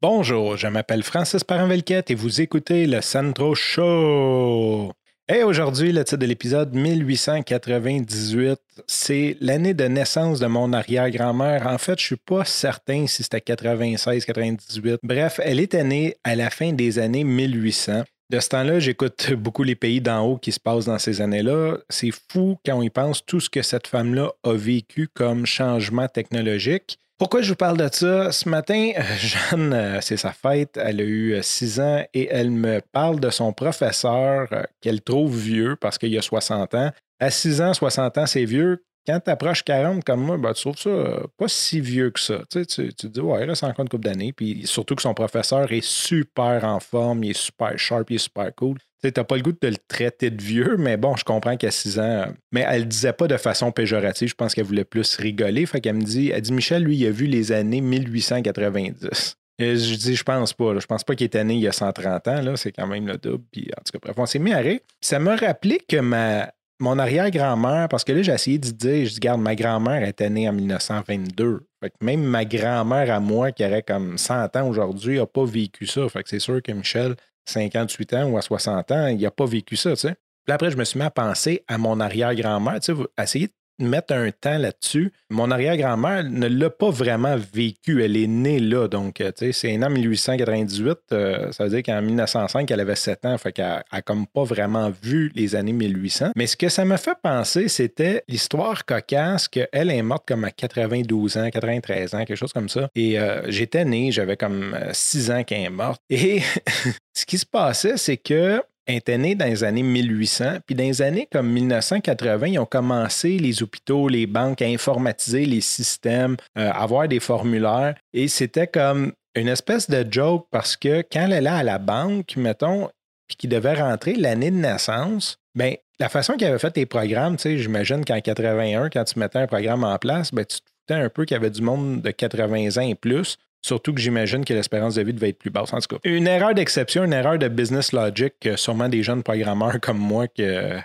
Bonjour, je m'appelle Francis Parent-Velquette et vous écoutez le Centro Show. Et aujourd'hui, le titre de l'épisode 1898, c'est l'année de naissance de mon arrière-grand-mère. En fait, je suis pas certain si c'était 96, 98. Bref, elle était née à la fin des années 1800. De ce temps-là, j'écoute beaucoup les pays d'en haut qui se passent dans ces années-là. C'est fou quand on y pense tout ce que cette femme-là a vécu comme changement technologique. Pourquoi je vous parle de ça? Ce matin, Jeanne, euh, c'est sa fête, elle a eu 6 euh, ans et elle me parle de son professeur euh, qu'elle trouve vieux parce qu'il a 60 ans. À 6 ans, 60 ans, c'est vieux. Quand tu approches 40 comme moi, ben, tu trouves ça pas si vieux que ça. Tu, tu, te dis, ouais, là, c'est encore une couple d'années. Puis surtout que son professeur est super en forme, il est super sharp, il est super cool. Tu n'as pas le goût de le traiter de vieux, mais bon, je comprends qu'à 6 ans. Mais elle ne disait pas de façon péjorative. Je pense qu'elle voulait plus rigoler. Fait qu'elle me dit, elle dit, Michel, lui, il a vu les années 1890. Et je dis, je pense pas. Je pense pas qu'il est né il y a 130 ans. Là. C'est quand même le double. Puis, en tout cas, bref, on s'est mis à rire. Ça m'a rappelé que ma, mon arrière-grand-mère, parce que là, j'ai essayé de dire, je dis, garde, ma grand-mère était née en 1922. Fait que même ma grand-mère à moi, qui aurait comme 100 ans aujourd'hui, n'a pas vécu ça. Fait que c'est sûr que Michel, 58 ans ou à 60 ans, il n'a pas vécu ça, tu sais. Puis après, je me suis mis à penser à mon arrière-grand-mère, tu sais, essayer de mettre un temps là-dessus. Mon arrière-grand-mère ne l'a pas vraiment vécu. Elle est née là. Donc, euh, tu sais, c'est en 1898. Euh, ça veut dire qu'en 1905, elle avait 7 ans. Fait qu'elle n'a comme pas vraiment vu les années 1800. Mais ce que ça me fait penser, c'était l'histoire cocasse qu'elle est morte comme à 92 ans, 93 ans, quelque chose comme ça. Et euh, j'étais né, j'avais comme 6 ans qu'elle est morte. Et ce qui se passait, c'est que était né dans les années 1800. Puis dans les années comme 1980, ils ont commencé, les hôpitaux, les banques, à informatiser les systèmes, euh, avoir des formulaires. Et c'était comme une espèce de joke parce que quand elle allait à la banque, mettons, puis qu'il devait rentrer l'année de naissance, ben la façon qu'il avait fait tes programmes, tu sais, j'imagine qu'en 81, quand tu mettais un programme en place, ben, tu te un peu qu'il y avait du monde de 80 ans et plus. Surtout que j'imagine que l'espérance de vie devait être plus basse. En tout cas, une erreur d'exception, une erreur de business logic, sûrement des jeunes programmeurs comme moi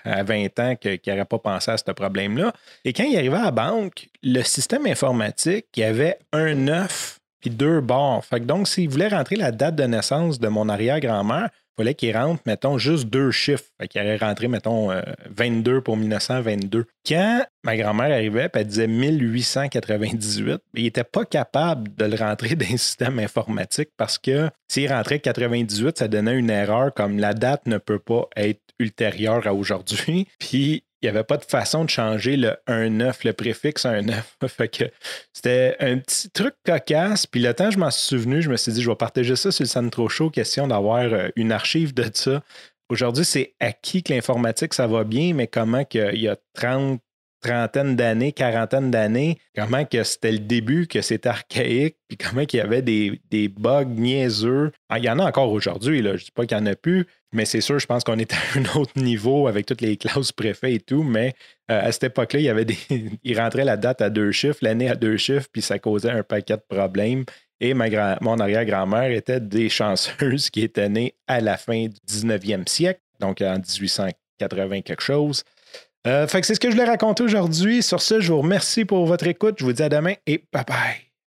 à 20 ans qui n'auraient pas pensé à ce problème-là. Et quand il arrivait à la banque, le système informatique, il y avait un 9 puis deux barres. Fait que donc, s'il voulait rentrer la date de naissance de mon arrière-grand-mère, il fallait qu'il rentre, mettons, juste deux chiffres. Fait qu'il allait rentrer, mettons, 22 euh, pour 1922. Quand ma grand-mère arrivait, elle disait 1898, il n'était pas capable de le rentrer dans un système informatique parce que s'il rentrait 98, ça donnait une erreur comme la date ne peut pas être ultérieure à aujourd'hui. Puis il n'y avait pas de façon de changer le 1-9, le préfixe 1-9. fait que c'était un petit truc cocasse. Puis le temps, je m'en suis souvenu, je me suis dit, je vais partager ça sur le Centro Show, question d'avoir euh, une archive de ça. Aujourd'hui, c'est acquis que l'informatique, ça va bien, mais comment qu'il y a 30, trentaine d'années, quarantaine d'années, comment que c'était le début, que c'était archaïque, puis comment qu'il y avait des, bugs niaiseux. Ah, il y en a encore aujourd'hui, là. je ne dis pas qu'il n'y en a plus, mais c'est sûr, je pense qu'on est à un autre niveau avec toutes les classes préfets et tout, mais euh, à cette époque-là, il y avait des. il rentrait la date à deux chiffres, l'année à deux chiffres, puis ça causait un paquet de problèmes. Et ma mon arrière-grand-mère était des chanceuses qui étaient nées à la fin du 19e siècle, donc en 1880 quelque chose. Euh, fait que c'est ce que je voulais raconter aujourd'hui. Sur ce, je vous remercie pour votre écoute. Je vous dis à demain et bye bye.